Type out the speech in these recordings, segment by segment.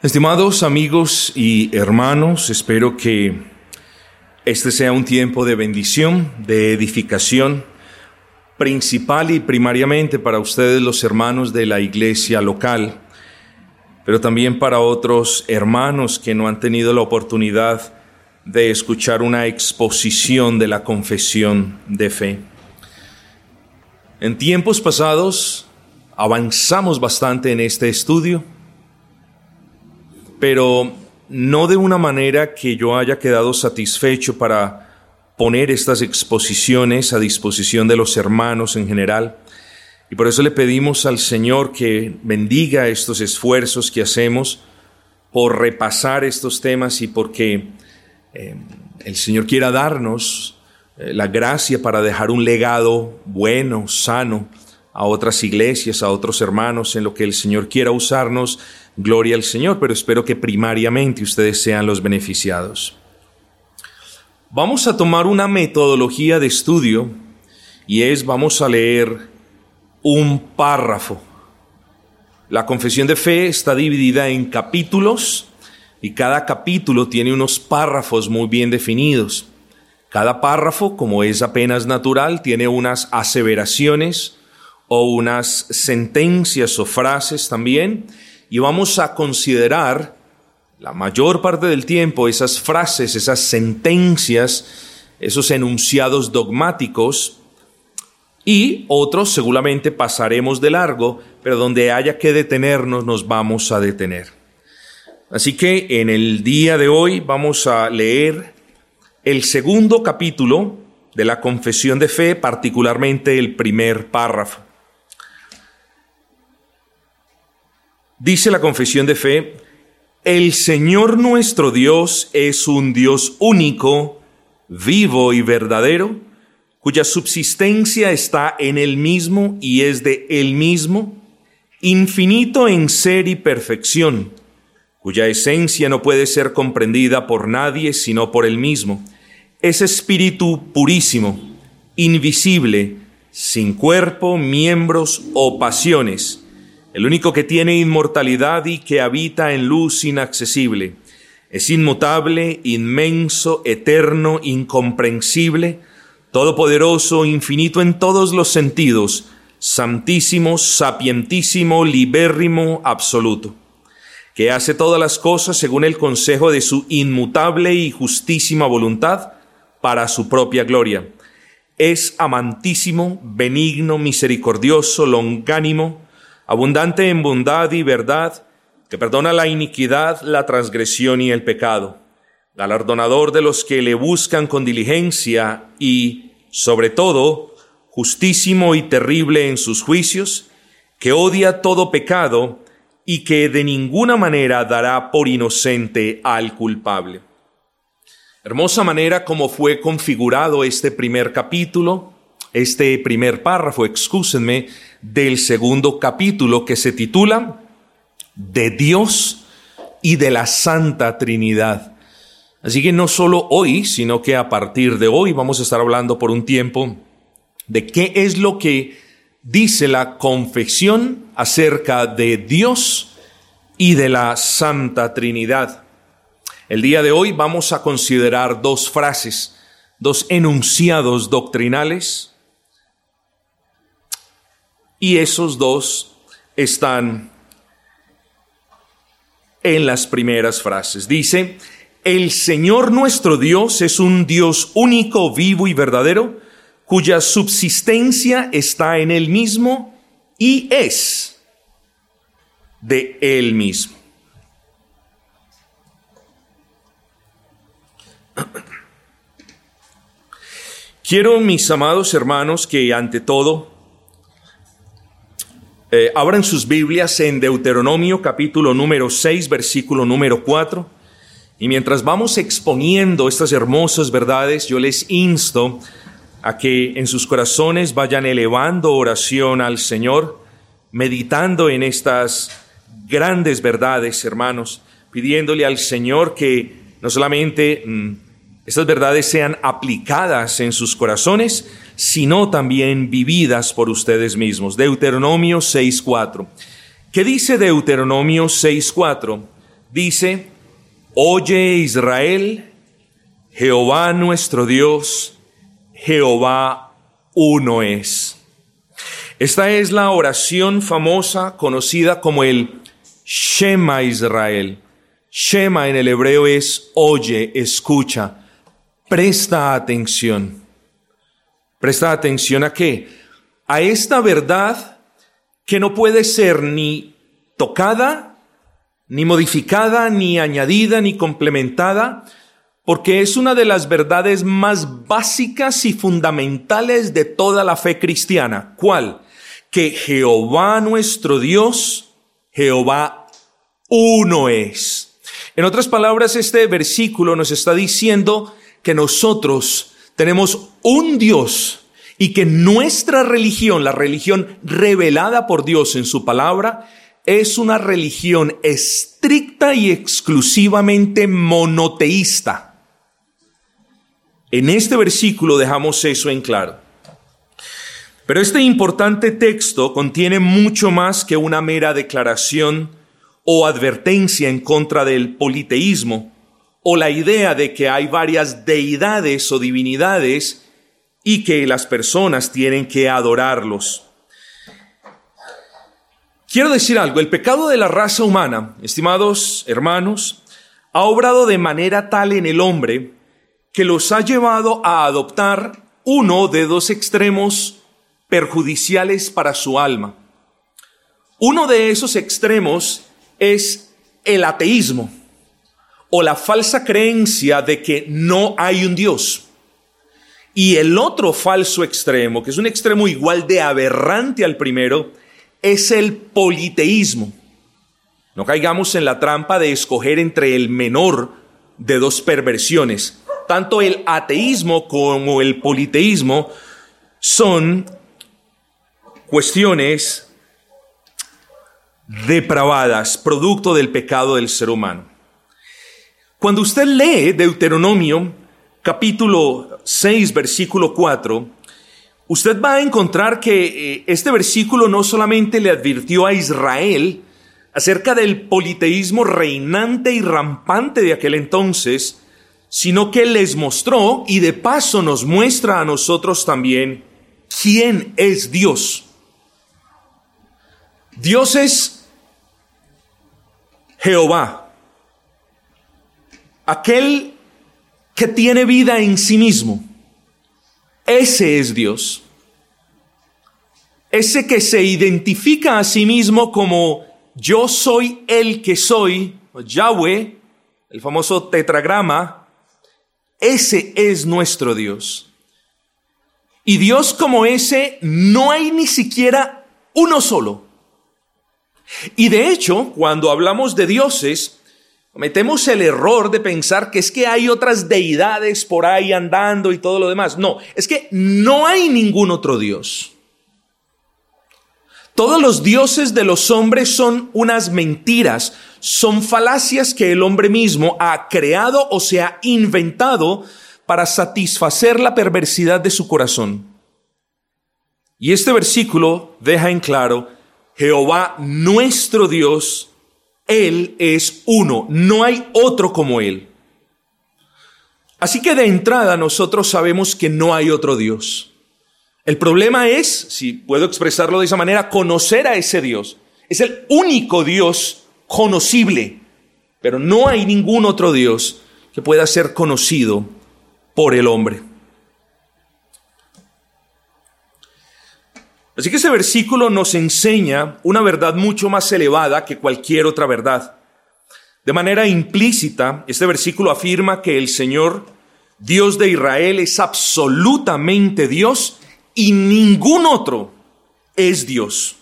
Estimados amigos y hermanos, espero que este sea un tiempo de bendición, de edificación, principal y primariamente para ustedes los hermanos de la iglesia local, pero también para otros hermanos que no han tenido la oportunidad de escuchar una exposición de la confesión de fe. En tiempos pasados avanzamos bastante en este estudio, pero no de una manera que yo haya quedado satisfecho para poner estas exposiciones a disposición de los hermanos en general. Y por eso le pedimos al Señor que bendiga estos esfuerzos que hacemos por repasar estos temas y porque eh, el Señor quiera darnos eh, la gracia para dejar un legado bueno, sano a otras iglesias, a otros hermanos, en lo que el Señor quiera usarnos Gloria al Señor, pero espero que primariamente ustedes sean los beneficiados. Vamos a tomar una metodología de estudio y es, vamos a leer un párrafo. La confesión de fe está dividida en capítulos y cada capítulo tiene unos párrafos muy bien definidos. Cada párrafo, como es apenas natural, tiene unas aseveraciones o unas sentencias o frases también y vamos a considerar la mayor parte del tiempo esas frases, esas sentencias, esos enunciados dogmáticos y otros seguramente pasaremos de largo, pero donde haya que detenernos nos vamos a detener. Así que en el día de hoy vamos a leer el segundo capítulo de la confesión de fe, particularmente el primer párrafo. Dice la confesión de fe, el Señor nuestro Dios es un Dios único, vivo y verdadero, cuya subsistencia está en Él mismo y es de Él mismo, infinito en ser y perfección, cuya esencia no puede ser comprendida por nadie sino por Él mismo. Es espíritu purísimo, invisible, sin cuerpo, miembros o pasiones el único que tiene inmortalidad y que habita en luz inaccesible. Es inmutable, inmenso, eterno, incomprensible, todopoderoso, infinito en todos los sentidos, santísimo, sapientísimo, libérrimo, absoluto, que hace todas las cosas según el consejo de su inmutable y justísima voluntad para su propia gloria. Es amantísimo, benigno, misericordioso, longánimo, abundante en bondad y verdad, que perdona la iniquidad, la transgresión y el pecado, galardonador de los que le buscan con diligencia y, sobre todo, justísimo y terrible en sus juicios, que odia todo pecado y que de ninguna manera dará por inocente al culpable. Hermosa manera como fue configurado este primer capítulo, este primer párrafo, excúsenme, del segundo capítulo que se titula De Dios y de la Santa Trinidad. Así que no solo hoy, sino que a partir de hoy vamos a estar hablando por un tiempo de qué es lo que dice la confesión acerca de Dios y de la Santa Trinidad. El día de hoy vamos a considerar dos frases, dos enunciados doctrinales y esos dos están en las primeras frases. Dice, el Señor nuestro Dios es un Dios único, vivo y verdadero, cuya subsistencia está en Él mismo y es de Él mismo. Quiero, mis amados hermanos, que ante todo eh, abran sus Biblias en Deuteronomio capítulo número 6, versículo número 4. Y mientras vamos exponiendo estas hermosas verdades, yo les insto a que en sus corazones vayan elevando oración al Señor, meditando en estas grandes verdades, hermanos, pidiéndole al Señor que no solamente mm, estas verdades sean aplicadas en sus corazones, sino también vividas por ustedes mismos. Deuteronomio 6.4. ¿Qué dice Deuteronomio 6.4? dice, Oye Israel, Jehová nuestro Dios, Jehová uno es. Esta es la oración famosa conocida como el Shema Israel. Shema en el hebreo es oye, escucha, presta atención. Presta atención a qué? A esta verdad que no puede ser ni tocada, ni modificada, ni añadida, ni complementada, porque es una de las verdades más básicas y fundamentales de toda la fe cristiana. ¿Cuál? Que Jehová nuestro Dios, Jehová uno es. En otras palabras, este versículo nos está diciendo que nosotros tenemos un Dios y que nuestra religión, la religión revelada por Dios en su palabra, es una religión estricta y exclusivamente monoteísta. En este versículo dejamos eso en claro. Pero este importante texto contiene mucho más que una mera declaración o advertencia en contra del politeísmo o la idea de que hay varias deidades o divinidades y que las personas tienen que adorarlos. Quiero decir algo, el pecado de la raza humana, estimados hermanos, ha obrado de manera tal en el hombre que los ha llevado a adoptar uno de dos extremos perjudiciales para su alma. Uno de esos extremos es el ateísmo o la falsa creencia de que no hay un Dios. Y el otro falso extremo, que es un extremo igual de aberrante al primero, es el politeísmo. No caigamos en la trampa de escoger entre el menor de dos perversiones. Tanto el ateísmo como el politeísmo son cuestiones depravadas, producto del pecado del ser humano. Cuando usted lee Deuteronomio capítulo 6, versículo 4, usted va a encontrar que eh, este versículo no solamente le advirtió a Israel acerca del politeísmo reinante y rampante de aquel entonces, sino que les mostró y de paso nos muestra a nosotros también quién es Dios. Dios es Jehová, aquel que tiene vida en sí mismo. Ese es Dios. Ese que se identifica a sí mismo como yo soy el que soy, Yahweh, el famoso tetragrama, ese es nuestro Dios. Y Dios como ese no hay ni siquiera uno solo. Y de hecho, cuando hablamos de dioses, Cometemos el error de pensar que es que hay otras deidades por ahí andando y todo lo demás. No, es que no hay ningún otro Dios. Todos los dioses de los hombres son unas mentiras, son falacias que el hombre mismo ha creado o se ha inventado para satisfacer la perversidad de su corazón. Y este versículo deja en claro, Jehová nuestro Dios él es uno, no hay otro como Él. Así que de entrada nosotros sabemos que no hay otro Dios. El problema es, si puedo expresarlo de esa manera, conocer a ese Dios. Es el único Dios conocible, pero no hay ningún otro Dios que pueda ser conocido por el hombre. Así que ese versículo nos enseña una verdad mucho más elevada que cualquier otra verdad. De manera implícita, este versículo afirma que el Señor, Dios de Israel, es absolutamente Dios y ningún otro es Dios.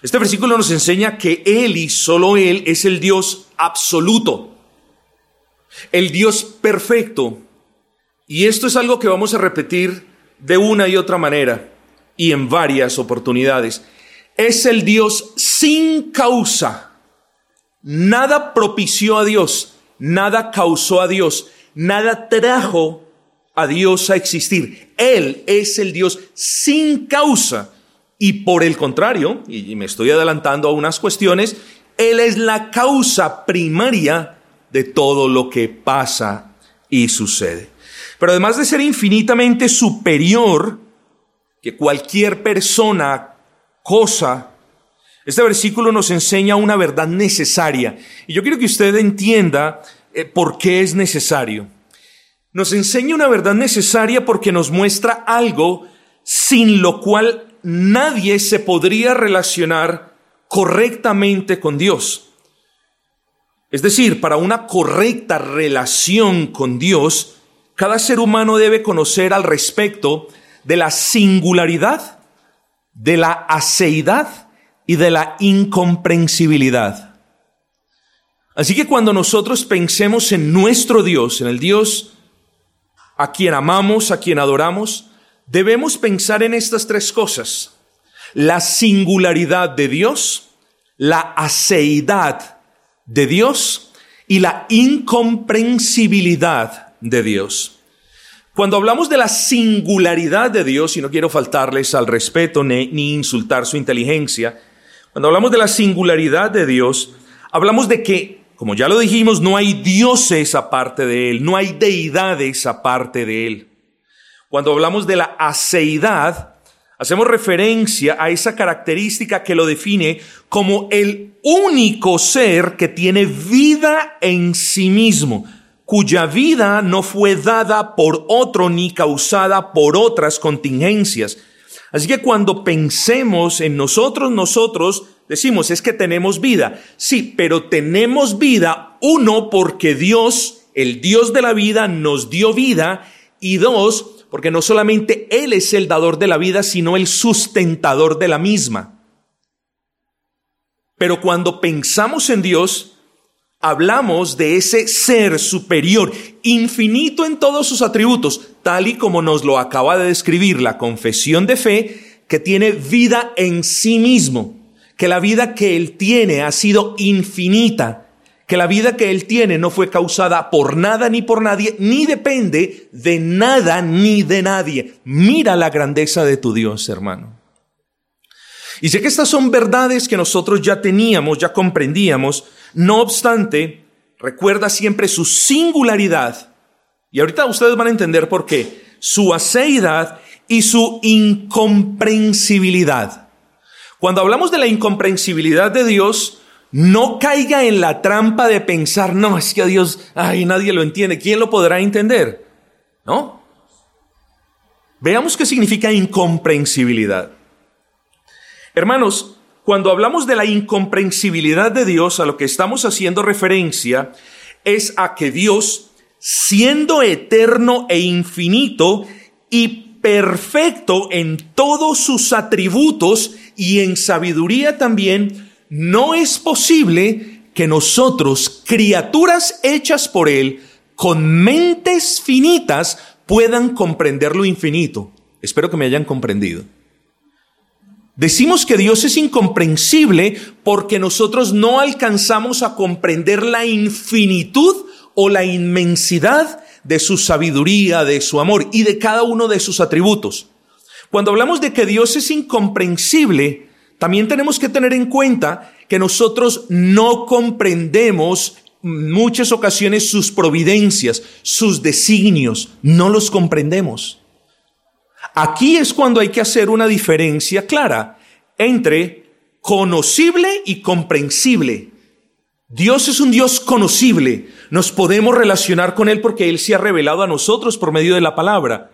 Este versículo nos enseña que Él y solo Él es el Dios absoluto, el Dios perfecto. Y esto es algo que vamos a repetir de una y otra manera y en varias oportunidades. Es el Dios sin causa. Nada propició a Dios, nada causó a Dios, nada trajo a Dios a existir. Él es el Dios sin causa. Y por el contrario, y me estoy adelantando a unas cuestiones, Él es la causa primaria de todo lo que pasa y sucede. Pero además de ser infinitamente superior que cualquier persona, cosa, este versículo nos enseña una verdad necesaria. Y yo quiero que usted entienda eh, por qué es necesario. Nos enseña una verdad necesaria porque nos muestra algo sin lo cual nadie se podría relacionar correctamente con Dios. Es decir, para una correcta relación con Dios, cada ser humano debe conocer al respecto de la singularidad, de la aceidad y de la incomprensibilidad. Así que cuando nosotros pensemos en nuestro Dios, en el Dios a quien amamos, a quien adoramos, debemos pensar en estas tres cosas. La singularidad de Dios, la aceidad de Dios y la incomprensibilidad de Dios. Cuando hablamos de la singularidad de Dios, y no quiero faltarles al respeto ni, insultar su inteligencia, cuando hablamos de la singularidad de Dios, hablamos de que, como ya lo dijimos, no hay dioses aparte de Él, no hay deidades aparte de Él. Cuando hablamos de la aceidad, Hacemos referencia a esa característica que lo define como el único ser que tiene vida en sí mismo, cuya vida no fue dada por otro ni causada por otras contingencias. Así que cuando pensemos en nosotros, nosotros decimos es que tenemos vida. Sí, pero tenemos vida, uno, porque Dios, el Dios de la vida, nos dio vida, y dos, porque no solamente Él es el dador de la vida, sino el sustentador de la misma. Pero cuando pensamos en Dios, hablamos de ese ser superior, infinito en todos sus atributos, tal y como nos lo acaba de describir la confesión de fe, que tiene vida en sí mismo, que la vida que Él tiene ha sido infinita que la vida que Él tiene no fue causada por nada ni por nadie, ni depende de nada ni de nadie. Mira la grandeza de tu Dios, hermano. Y sé que estas son verdades que nosotros ya teníamos, ya comprendíamos, no obstante, recuerda siempre su singularidad. Y ahorita ustedes van a entender por qué. Su aceidad y su incomprensibilidad. Cuando hablamos de la incomprensibilidad de Dios, no caiga en la trampa de pensar, no, es que Dios, ay, nadie lo entiende. ¿Quién lo podrá entender? ¿No? Veamos qué significa incomprensibilidad. Hermanos, cuando hablamos de la incomprensibilidad de Dios, a lo que estamos haciendo referencia es a que Dios, siendo eterno e infinito y perfecto en todos sus atributos y en sabiduría también, no es posible que nosotros, criaturas hechas por Él, con mentes finitas, puedan comprender lo infinito. Espero que me hayan comprendido. Decimos que Dios es incomprensible porque nosotros no alcanzamos a comprender la infinitud o la inmensidad de su sabiduría, de su amor y de cada uno de sus atributos. Cuando hablamos de que Dios es incomprensible, también tenemos que tener en cuenta que nosotros no comprendemos muchas ocasiones sus providencias, sus designios, no los comprendemos. Aquí es cuando hay que hacer una diferencia clara entre conocible y comprensible. Dios es un Dios conocible, nos podemos relacionar con Él porque Él se ha revelado a nosotros por medio de la palabra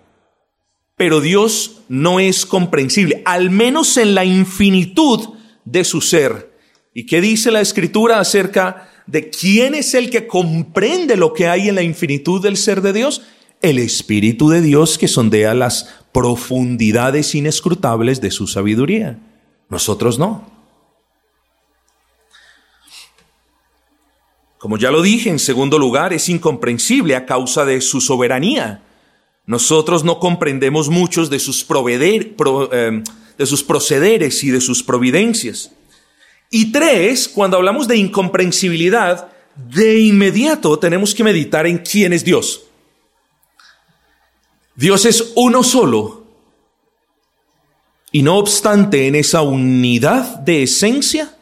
pero Dios no es comprensible, al menos en la infinitud de su ser. ¿Y qué dice la escritura acerca de quién es el que comprende lo que hay en la infinitud del ser de Dios? El Espíritu de Dios que sondea las profundidades inescrutables de su sabiduría. Nosotros no. Como ya lo dije, en segundo lugar, es incomprensible a causa de su soberanía. Nosotros no comprendemos muchos de sus, eh, de sus procederes y de sus providencias. Y tres, cuando hablamos de incomprensibilidad, de inmediato tenemos que meditar en quién es Dios. Dios es uno solo. Y no obstante, en esa unidad de esencia,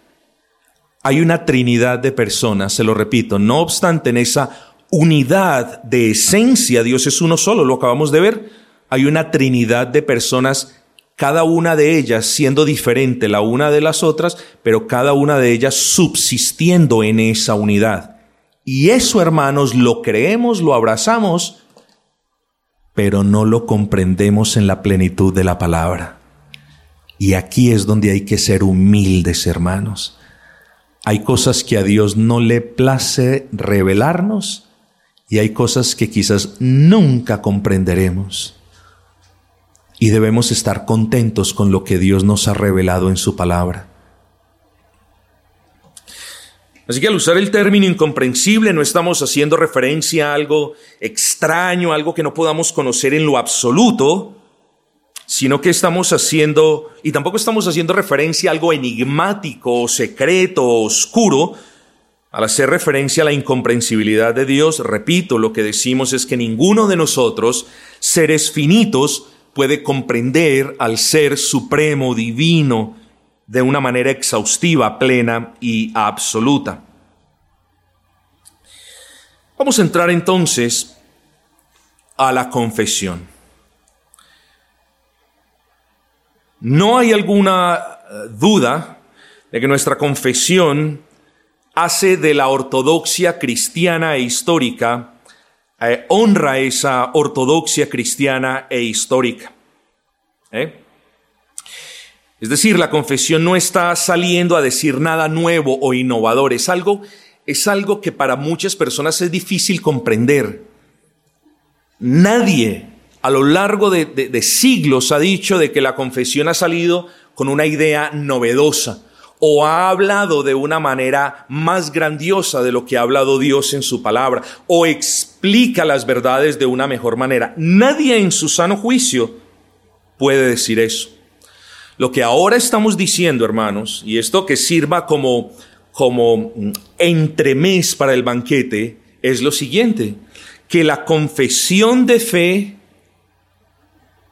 hay una trinidad de personas, se lo repito, no obstante en esa unidad de esencia, Dios es uno solo, lo acabamos de ver, hay una trinidad de personas, cada una de ellas siendo diferente la una de las otras, pero cada una de ellas subsistiendo en esa unidad. Y eso, hermanos, lo creemos, lo abrazamos, pero no lo comprendemos en la plenitud de la palabra. Y aquí es donde hay que ser humildes, hermanos. Hay cosas que a Dios no le place revelarnos y hay cosas que quizás nunca comprenderemos. Y debemos estar contentos con lo que Dios nos ha revelado en su palabra. Así que al usar el término incomprensible no estamos haciendo referencia a algo extraño, algo que no podamos conocer en lo absoluto, sino que estamos haciendo, y tampoco estamos haciendo referencia a algo enigmático, secreto, oscuro, al hacer referencia a la incomprensibilidad de Dios, repito, lo que decimos es que ninguno de nosotros, seres finitos, puede comprender al ser supremo, divino, de una manera exhaustiva, plena y absoluta. Vamos a entrar entonces a la confesión. No hay alguna eh, duda de que nuestra confesión hace de la ortodoxia cristiana e histórica, eh, honra esa ortodoxia cristiana e histórica. ¿Eh? Es decir, la confesión no está saliendo a decir nada nuevo o innovador, es algo, es algo que para muchas personas es difícil comprender. Nadie a lo largo de, siglos ha dicho de que la confesión ha salido con una idea novedosa o ha hablado de una manera más grandiosa de lo que ha hablado Dios en su palabra o explica las verdades de una mejor manera. Nadie en su sano juicio puede decir eso. Lo que ahora estamos diciendo, hermanos, y esto que sirva como, como entremés para el banquete, es lo siguiente, que la confesión de fe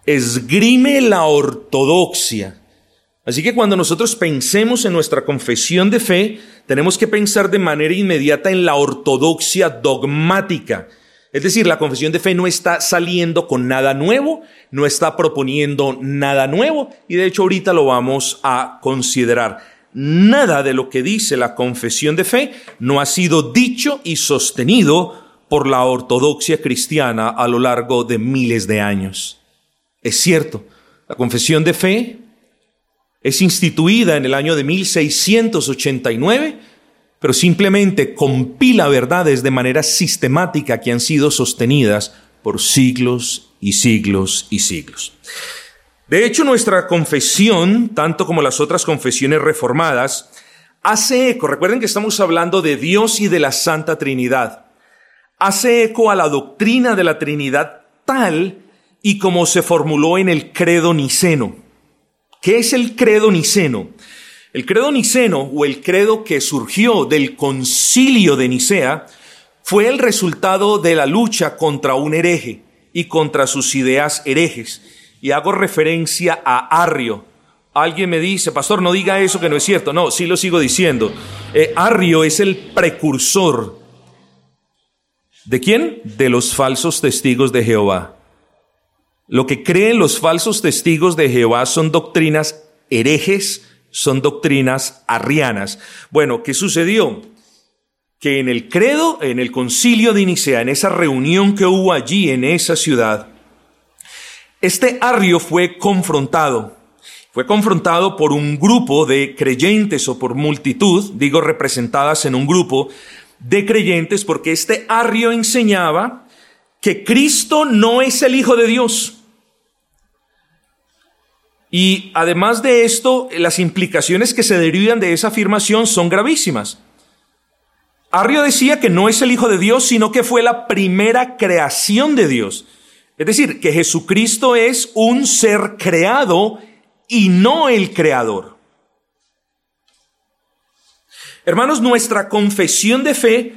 esgrime la ortodoxia. Así que cuando nosotros pensemos en nuestra confesión de fe, tenemos que pensar de manera inmediata en la ortodoxia dogmática. Es decir, la confesión de fe no está saliendo con nada nuevo, no está proponiendo nada nuevo, y de hecho ahorita lo vamos a considerar. Nada de lo que dice la confesión de fe no ha sido dicho y sostenido por la ortodoxia cristiana a lo largo de miles de años. Es cierto, la confesión de fe es instituida en el año de 1689, pero simplemente compila verdades de manera sistemática que han sido sostenidas por siglos y siglos y siglos. De hecho, nuestra confesión, tanto como las otras confesiones reformadas, hace eco, recuerden que estamos hablando de Dios y de la Santa Trinidad, hace eco a la doctrina de la Trinidad tal y como se formuló en el credo niceno. ¿Qué es el credo niceno? El credo niceno o el credo que surgió del concilio de Nicea fue el resultado de la lucha contra un hereje y contra sus ideas herejes. Y hago referencia a Arrio. Alguien me dice, pastor, no diga eso que no es cierto. No, sí lo sigo diciendo. Eh, Arrio es el precursor. ¿De quién? De los falsos testigos de Jehová. Lo que creen los falsos testigos de Jehová son doctrinas herejes, son doctrinas arrianas. Bueno, ¿qué sucedió? Que en el credo, en el concilio de Nicea, en esa reunión que hubo allí en esa ciudad, este arrio fue confrontado. Fue confrontado por un grupo de creyentes o por multitud, digo representadas en un grupo de creyentes, porque este arrio enseñaba que Cristo no es el Hijo de Dios. Y además de esto, las implicaciones que se derivan de esa afirmación son gravísimas. Arrio decía que no es el Hijo de Dios, sino que fue la primera creación de Dios. Es decir, que Jesucristo es un ser creado y no el creador. Hermanos, nuestra confesión de fe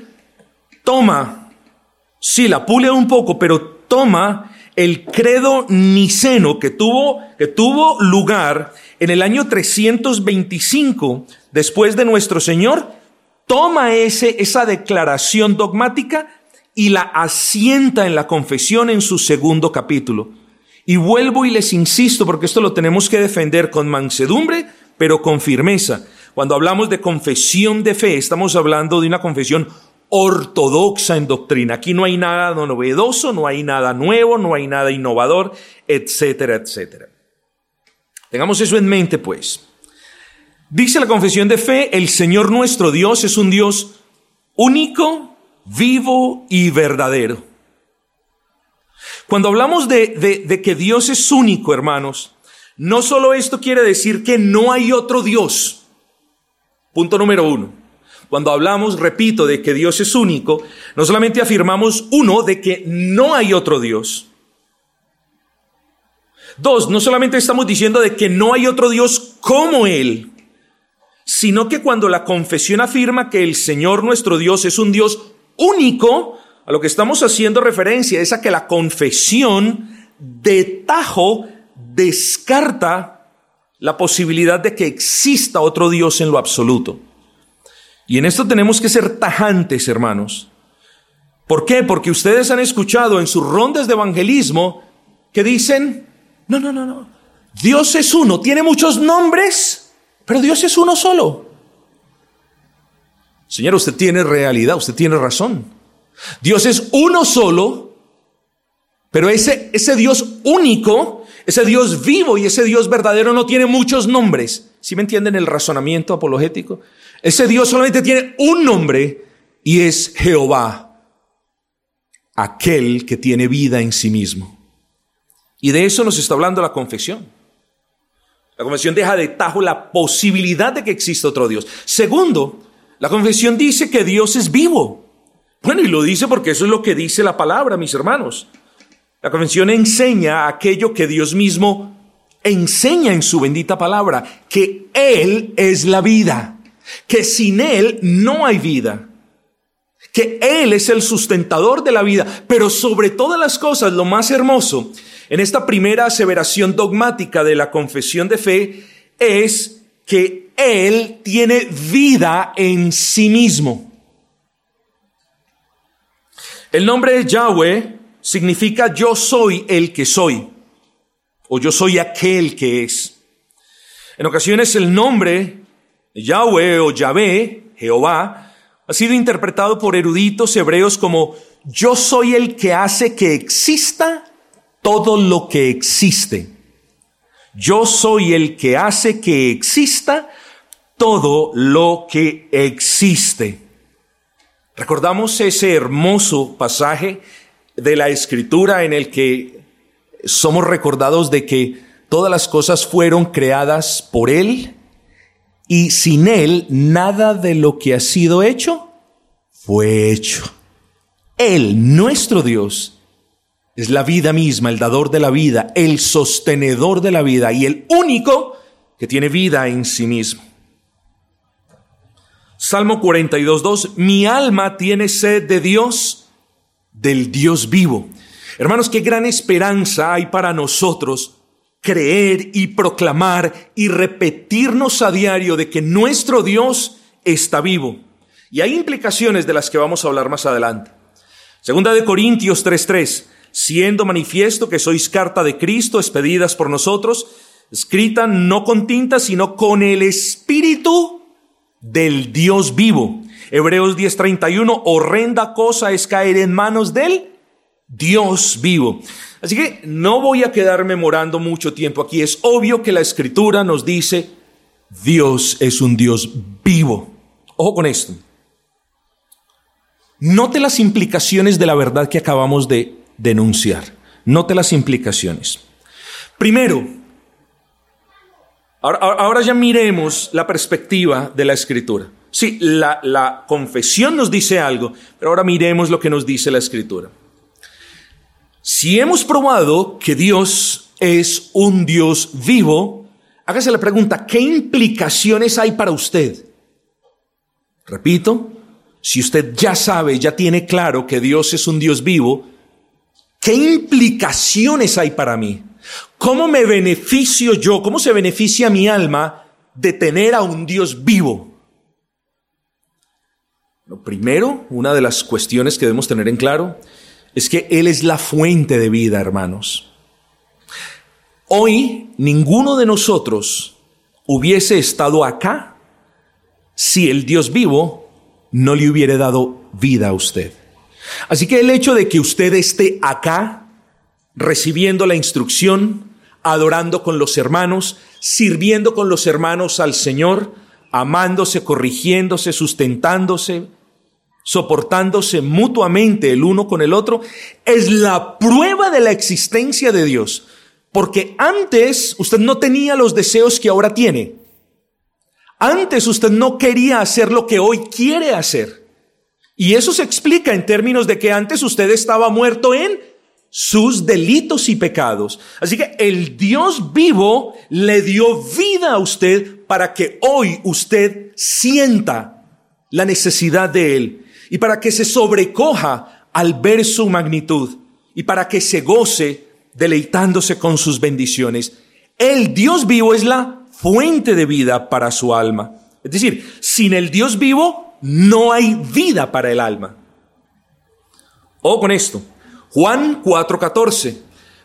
toma, sí, la pule un poco, pero toma el credo niceno que tuvo, que tuvo lugar en el año 325 después de nuestro Señor toma ese, esa declaración dogmática y la asienta en la confesión en su segundo capítulo. Y vuelvo y les insisto, porque esto lo tenemos que defender con mansedumbre, pero con firmeza. Cuando hablamos de confesión de fe, estamos hablando de una confesión ortodoxa en doctrina. Aquí no hay nada novedoso, no hay nada nuevo, no hay nada innovador, etcétera, etcétera. Tengamos eso en mente, pues. Dice la confesión de fe, el Señor nuestro Dios es un Dios único, vivo y verdadero. Cuando hablamos de, de, que Dios es único, hermanos, no solo esto quiere decir que no hay otro Dios. Punto número uno. Cuando hablamos, repito, de que Dios es único, no solamente afirmamos, uno, de que no hay otro Dios. Dos, no solamente estamos diciendo de que no hay otro Dios como Él, sino que cuando la confesión afirma que el Señor nuestro Dios es un Dios único, a lo que estamos haciendo referencia es a que la confesión de tajo descarta la posibilidad de que exista otro Dios en lo absoluto. Y en esto tenemos que ser tajantes, hermanos. ¿Por qué? Porque ustedes han escuchado en sus rondas de evangelismo que dicen, no, no, no, no, Dios es uno, tiene muchos nombres, pero Dios es uno solo. Señor, usted tiene realidad, usted tiene razón. Dios es uno solo, pero ese, ese Dios único, ese Dios vivo y ese Dios verdadero no tiene muchos nombres. ¿Sí me entienden el razonamiento apologético? Ese Dios solamente tiene un nombre y es Jehová, aquel que tiene vida en sí mismo. Y de eso nos está hablando la confesión. La confesión deja de tajo la posibilidad de que exista otro Dios. Segundo, la confesión dice que Dios es vivo. Bueno, y lo dice porque eso es lo que dice la palabra, mis hermanos. La convención enseña aquello que Dios mismo enseña en su bendita palabra, que Él es la vida, que sin Él no hay vida, que Él es el sustentador de la vida, pero sobre todas las cosas, lo más hermoso en esta primera aseveración dogmática de la confesión de fe es que Él tiene vida en sí mismo. El nombre de Yahweh significa yo soy el que soy, o yo soy aquel que es. En ocasiones el nombre Yahweh o Yahvé, Jehová, ha sido interpretado por eruditos hebreos como yo soy el que hace que exista todo lo que existe. Yo soy el que hace que exista todo lo que existe. Recordamos ese hermoso pasaje de la escritura en el que somos recordados de que todas las cosas fueron creadas por Él y sin Él nada de lo que ha sido hecho fue hecho. Él, nuestro Dios, es la vida misma, el dador de la vida, el sostenedor de la vida y el único que tiene vida en sí mismo. Salmo 42.2, mi alma tiene sed de Dios, del Dios vivo. Hermanos, qué gran esperanza hay para nosotros creer y proclamar y repetirnos a diario de que nuestro Dios está vivo. Y hay implicaciones de las que vamos a hablar más adelante. Segunda de Corintios 3:3, siendo manifiesto que sois carta de Cristo expedidas por nosotros, escrita no con tinta, sino con el Espíritu del Dios vivo. Hebreos 10:31, horrenda cosa es caer en manos del Dios vivo. Así que no voy a quedarme morando mucho tiempo aquí. Es obvio que la escritura nos dice, Dios es un Dios vivo. Ojo con esto. Note las implicaciones de la verdad que acabamos de denunciar. Note las implicaciones. Primero, Ahora, ya miremos la perspectiva de la escritura. Sí, la, la confesión nos dice algo, pero ahora miremos lo que nos dice la escritura. Si hemos probado que Dios es un Dios vivo, hágase la pregunta, ¿qué implicaciones hay para usted? Repito, si usted ya sabe, ya tiene claro que Dios es un Dios vivo, ¿qué implicaciones hay para mí? ¿Cómo me beneficio yo? ¿Cómo se beneficia mi alma de tener a un Dios vivo? primero, una de las cuestiones que debemos tener en claro es que Él es la fuente de vida, hermanos. Hoy ninguno de nosotros hubiese estado acá si el Dios vivo no le hubiera dado vida a usted. Así que el hecho de que usted esté acá recibiendo la instrucción, adorando con los hermanos, sirviendo con los hermanos al Señor, amándose, corrigiéndose, sustentándose, soportándose mutuamente el uno con el otro, es la prueba de la existencia de Dios. Porque antes usted no tenía los deseos que ahora tiene. Antes usted no quería hacer lo que hoy quiere hacer. Y eso se explica en términos de que antes usted estaba muerto en sus delitos y pecados. Así que el Dios vivo le dio vida a usted para que hoy usted sienta la necesidad de Él y para que se sobrecoja al ver su magnitud y para que se goce deleitándose con sus bendiciones. El Dios vivo es la fuente de vida para su alma. Es decir, sin el Dios vivo no hay vida para el alma. O con esto. Juan 4:14.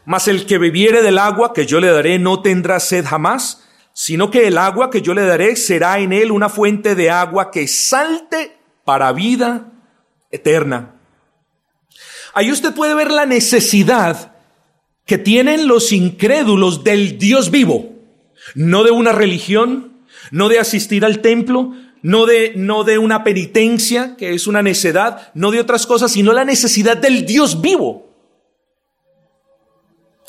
Mas el que bebiere del agua que yo le daré no tendrá sed jamás, sino que el agua que yo le daré será en él una fuente de agua que salte para vida eterna. Ahí usted puede ver la necesidad que tienen los incrédulos del Dios vivo, no de una religión, no de asistir al templo, no de, no de una penitencia, que es una necedad, no de otras cosas, sino la necesidad del Dios vivo.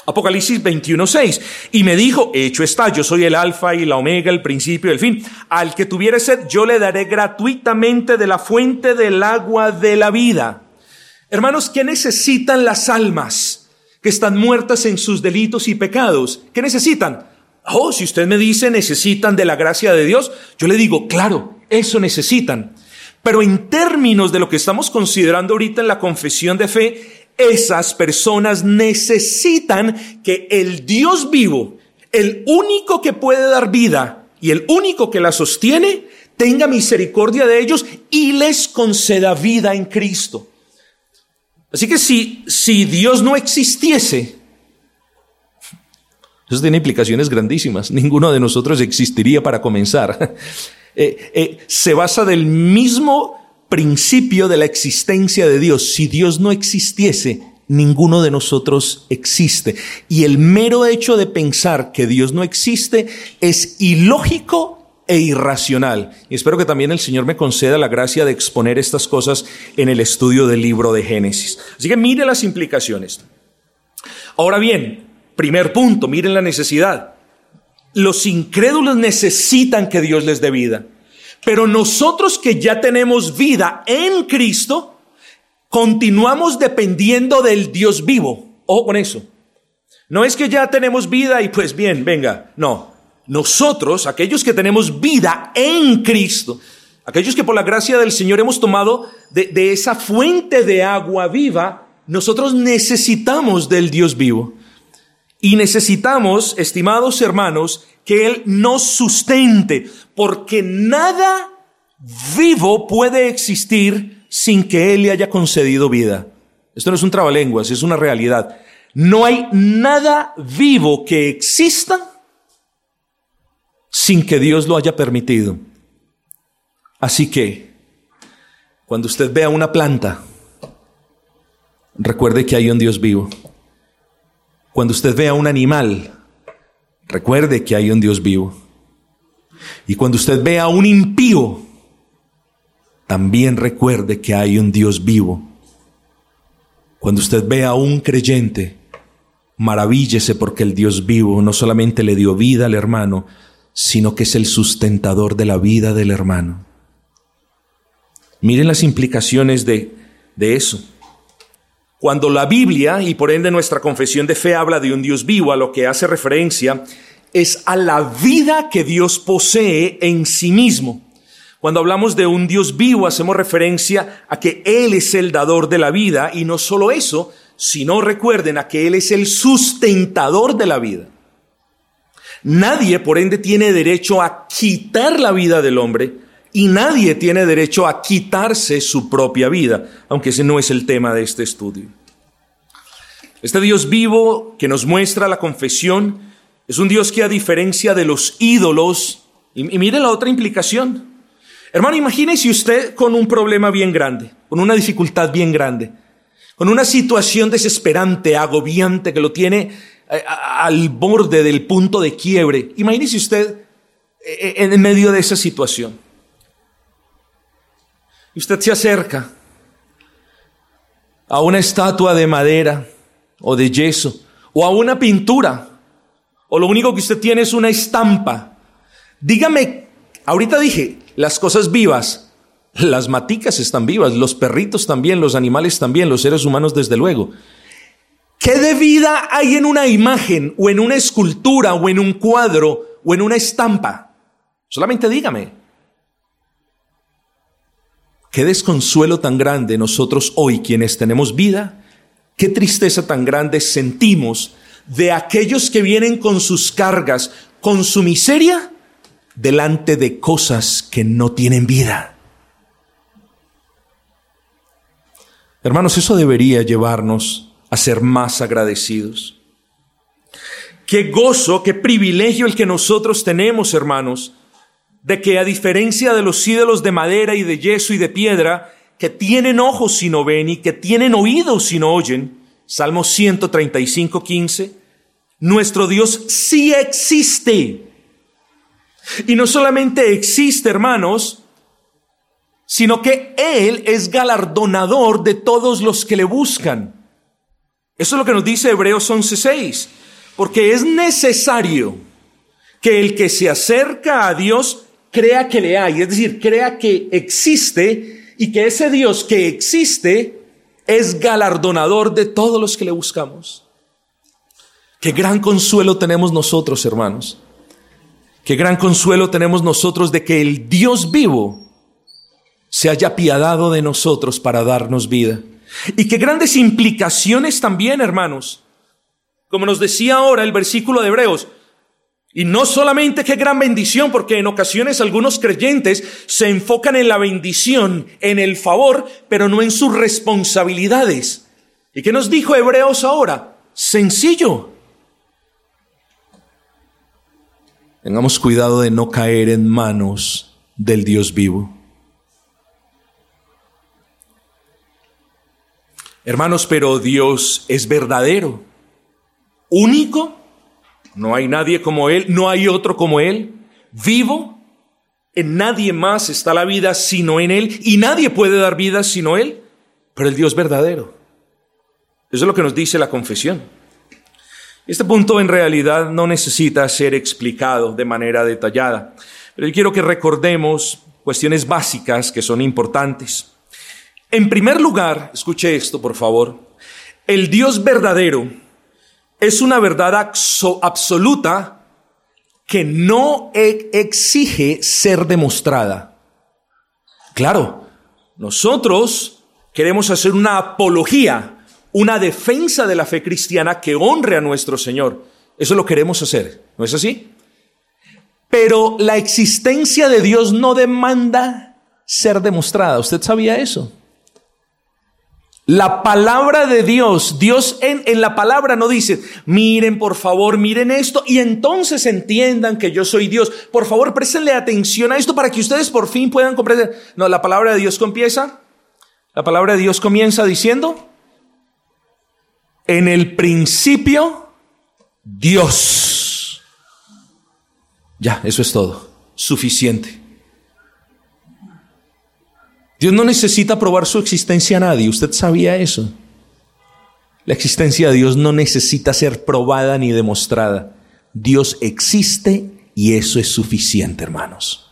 Apocalipsis 21:6. Y me dijo, hecho está, yo soy el alfa y la omega, el principio y el fin. Al que tuviere sed, yo le daré gratuitamente de la fuente del agua de la vida. Hermanos, ¿qué necesitan las almas que están muertas en sus delitos y pecados? ¿Qué necesitan? Oh, si usted me dice necesitan de la gracia de Dios, yo le digo, claro, eso necesitan. Pero en términos de lo que estamos considerando ahorita en la confesión de fe, esas personas necesitan que el Dios vivo, el único que puede dar vida y el único que la sostiene, tenga misericordia de ellos y les conceda vida en Cristo. Así que si, si Dios no existiese, eso tiene implicaciones grandísimas. Ninguno de nosotros existiría para comenzar. Eh, eh, se basa del mismo principio de la existencia de Dios. Si Dios no existiese, ninguno de nosotros existe. Y el mero hecho de pensar que Dios no existe es ilógico e irracional. Y espero que también el Señor me conceda la gracia de exponer estas cosas en el estudio del libro de Génesis. Así que mire las implicaciones. Ahora bien, primer punto, miren la necesidad. Los incrédulos necesitan que Dios les dé vida. Pero nosotros que ya tenemos vida en Cristo, continuamos dependiendo del Dios vivo. Ojo con eso. No es que ya tenemos vida y pues bien, venga. No. Nosotros, aquellos que tenemos vida en Cristo, aquellos que por la gracia del Señor hemos tomado de, de esa fuente de agua viva, nosotros necesitamos del Dios vivo. Y necesitamos, estimados hermanos, que Él nos sustente, porque nada vivo puede existir sin que Él le haya concedido vida. Esto no es un trabalenguas, es una realidad. No hay nada vivo que exista sin que Dios lo haya permitido. Así que, cuando usted vea una planta, recuerde que hay un Dios vivo. Cuando usted vea un animal, recuerde que hay un Dios vivo. Y cuando usted vea un impío, también recuerde que hay un Dios vivo. Cuando usted vea a un creyente, maravíllese porque el Dios vivo no solamente le dio vida al hermano, sino que es el sustentador de la vida del hermano. Miren las implicaciones de, de eso. Cuando la Biblia y por ende nuestra confesión de fe habla de un Dios vivo, a lo que hace referencia es a la vida que Dios posee en sí mismo. Cuando hablamos de un Dios vivo, hacemos referencia a que Él es el dador de la vida y no solo eso, sino recuerden a que Él es el sustentador de la vida. Nadie, por ende, tiene derecho a quitar la vida del hombre, y nadie tiene derecho a quitarse su propia vida, aunque ese no es el tema de este estudio. Este Dios vivo que nos muestra la confesión es un Dios que a diferencia de los ídolos, y, mire la otra implicación, hermano, imagínese usted con un problema bien grande, con una dificultad bien grande, con una situación desesperante, agobiante, que lo tiene eh, al borde del punto de quiebre. Imagínese usted eh, en medio de esa situación. Y usted se acerca a una estatua de madera o de yeso o a una pintura o lo único que usted tiene es una estampa. Dígame, ahorita dije, las cosas vivas las maticas están vivas, los perritos también, los animales también, los seres humanos desde luego. ¿Qué de vida hay en una imagen o en una escultura o en un cuadro o en una estampa? Solamente dígame. Qué desconsuelo tan grande nosotros hoy quienes tenemos vida, qué tristeza tan grande sentimos de aquellos que vienen con sus cargas, con su miseria, delante de cosas que no tienen vida. Hermanos, eso debería llevarnos a ser más agradecidos. Qué gozo, qué privilegio el que nosotros tenemos, hermanos, de que a diferencia de los ídolos de madera y de yeso y de piedra, que tienen ojos si no ven y que tienen oídos si no oyen, Salmo 135, 15, nuestro Dios sí existe. Y no solamente existe, hermanos, sino que Él es galardonador de todos los que le buscan. Eso es lo que nos dice Hebreos 11:6, porque es necesario que el que se acerca a Dios crea que le hay, es decir, crea que existe y que ese Dios que existe es galardonador de todos los que le buscamos. Qué gran consuelo tenemos nosotros, hermanos. Qué gran consuelo tenemos nosotros de que el Dios vivo se haya apiadado de nosotros para darnos vida. Y qué grandes implicaciones también, hermanos. Como nos decía ahora el versículo de Hebreos, y no solamente qué gran bendición, porque en ocasiones algunos creyentes se enfocan en la bendición, en el favor, pero no en sus responsabilidades. ¿Y qué nos dijo Hebreos ahora? Sencillo. Tengamos cuidado de no caer en manos del Dios vivo. Hermanos, pero Dios es verdadero, único, no hay nadie como Él, no hay otro como Él, vivo, en nadie más está la vida sino en Él, y nadie puede dar vida sino Él, pero el Dios verdadero. Eso es lo que nos dice la confesión. Este punto en realidad no necesita ser explicado de manera detallada, pero yo quiero que recordemos cuestiones básicas que son importantes. En primer lugar, escuche esto por favor, el Dios verdadero es una verdad absoluta que no e-, exige ser demostrada. Claro, nosotros queremos hacer una apología, una defensa de la fe cristiana que honre a nuestro Señor. Eso lo queremos hacer, ¿no es así? Pero la existencia de Dios no demanda ser demostrada. ¿Usted sabía eso? La palabra de Dios, Dios en, la palabra no dice, miren por favor, miren esto y entonces entiendan que yo soy Dios. Por favor, préstenle atención a esto para que ustedes por fin puedan comprender. No, la palabra de Dios comienza, la palabra de Dios comienza diciendo, en el principio, Dios. Ya, eso es todo, suficiente. Dios no necesita probar su existencia a nadie. ¿Usted sabía eso? La existencia de Dios no necesita ser probada ni demostrada. Dios existe y eso es suficiente, hermanos.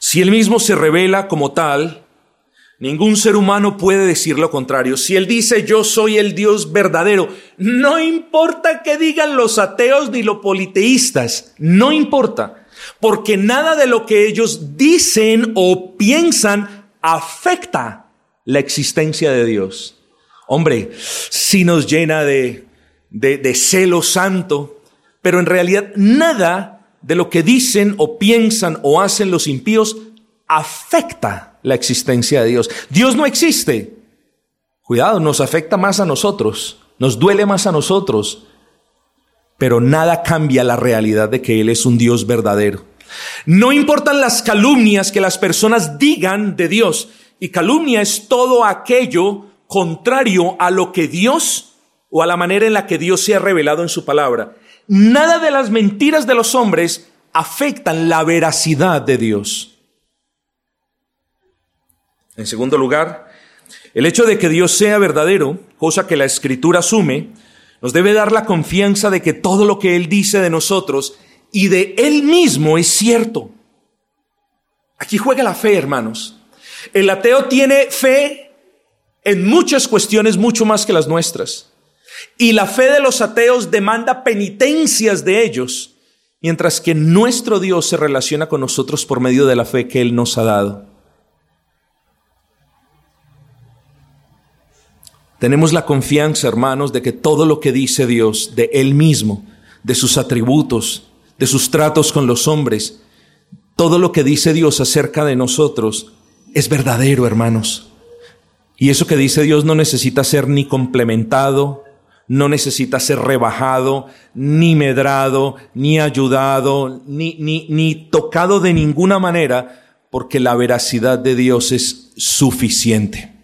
Si Él mismo se revela como tal, ningún ser humano puede decir lo contrario. Si Él dice yo soy el Dios verdadero, no importa qué digan los ateos ni los politeístas, no importa porque nada de lo que ellos dicen o piensan afecta la existencia de Dios. Hombre, sí nos llena de, de, celo santo, pero en realidad nada de lo que dicen o piensan o hacen los impíos afecta la existencia de Dios. Dios no existe. Cuidado, nos afecta más a nosotros, nos duele más a nosotros, pero nada cambia la realidad de que Él es un Dios verdadero. No importan las calumnias que las personas digan de Dios, y calumnia es todo aquello contrario a lo que Dios o a la manera en la que Dios se ha revelado en su palabra. Nada de las mentiras de los hombres afectan la veracidad de Dios. En segundo lugar, el hecho de que Dios sea verdadero, cosa que la escritura asume, nos debe dar la confianza de que todo lo que Él dice de nosotros y de Él mismo es cierto. Aquí juega la fe, hermanos. El ateo tiene fe en muchas cuestiones mucho más que las nuestras. Y la fe de los ateos demanda penitencias de ellos, mientras que nuestro Dios se relaciona con nosotros por medio de la fe que Él nos ha dado. Tenemos la confianza, hermanos, de que todo lo que dice Dios de Él mismo, de sus atributos, de sus tratos con los hombres, todo lo que dice Dios acerca de nosotros es verdadero, hermanos. Y eso que dice Dios no necesita ser ni complementado, no necesita ser rebajado, ni medrado, ni ayudado, ni, ni, ni tocado de ninguna manera, porque la veracidad de Dios es suficiente.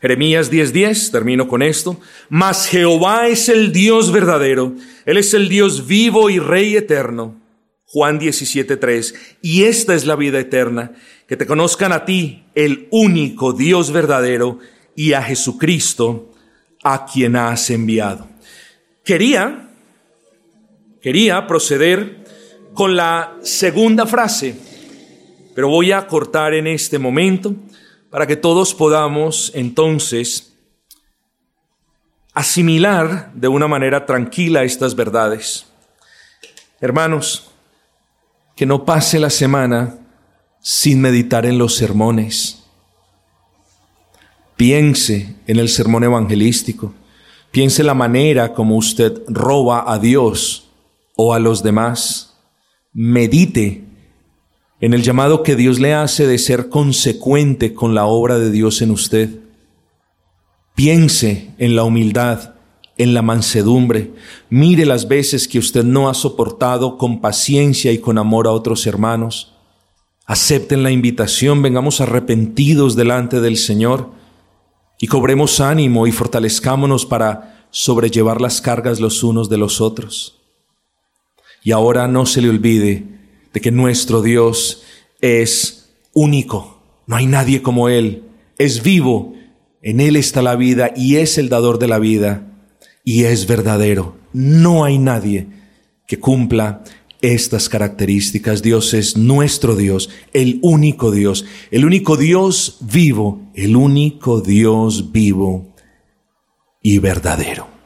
Jeremías 10:10, termino con esto. Mas Jehová es el Dios verdadero, Él es el Dios vivo y Rey eterno. Juan 17:3. Y esta es la vida eterna, que te conozcan a ti, el único Dios verdadero, y a Jesucristo, a quien has enviado. Quería, quería proceder con la segunda frase, pero voy a cortar en este momento para que todos podamos entonces asimilar de una manera tranquila estas verdades. Hermanos, que no pase la semana sin meditar en los sermones. Piense en el sermón evangelístico. Piense la manera como usted roba a Dios o a los demás. Medite en el llamado que Dios le hace de ser consecuente con la obra de Dios en usted. Piense en la humildad, en la mansedumbre. Mire las veces que usted no ha soportado con paciencia y con amor a otros hermanos. Acepten la invitación, vengamos arrepentidos delante del Señor y cobremos ánimo y fortalezcámonos para sobrellevar las cargas los unos de los otros. Y ahora no se le olvide de que nuestro Dios es único, no hay nadie como Él, es vivo, en Él está la vida y es el dador de la vida y es verdadero. No hay nadie que cumpla estas características. Dios es nuestro Dios, el único Dios, el único Dios vivo, el único Dios vivo y verdadero.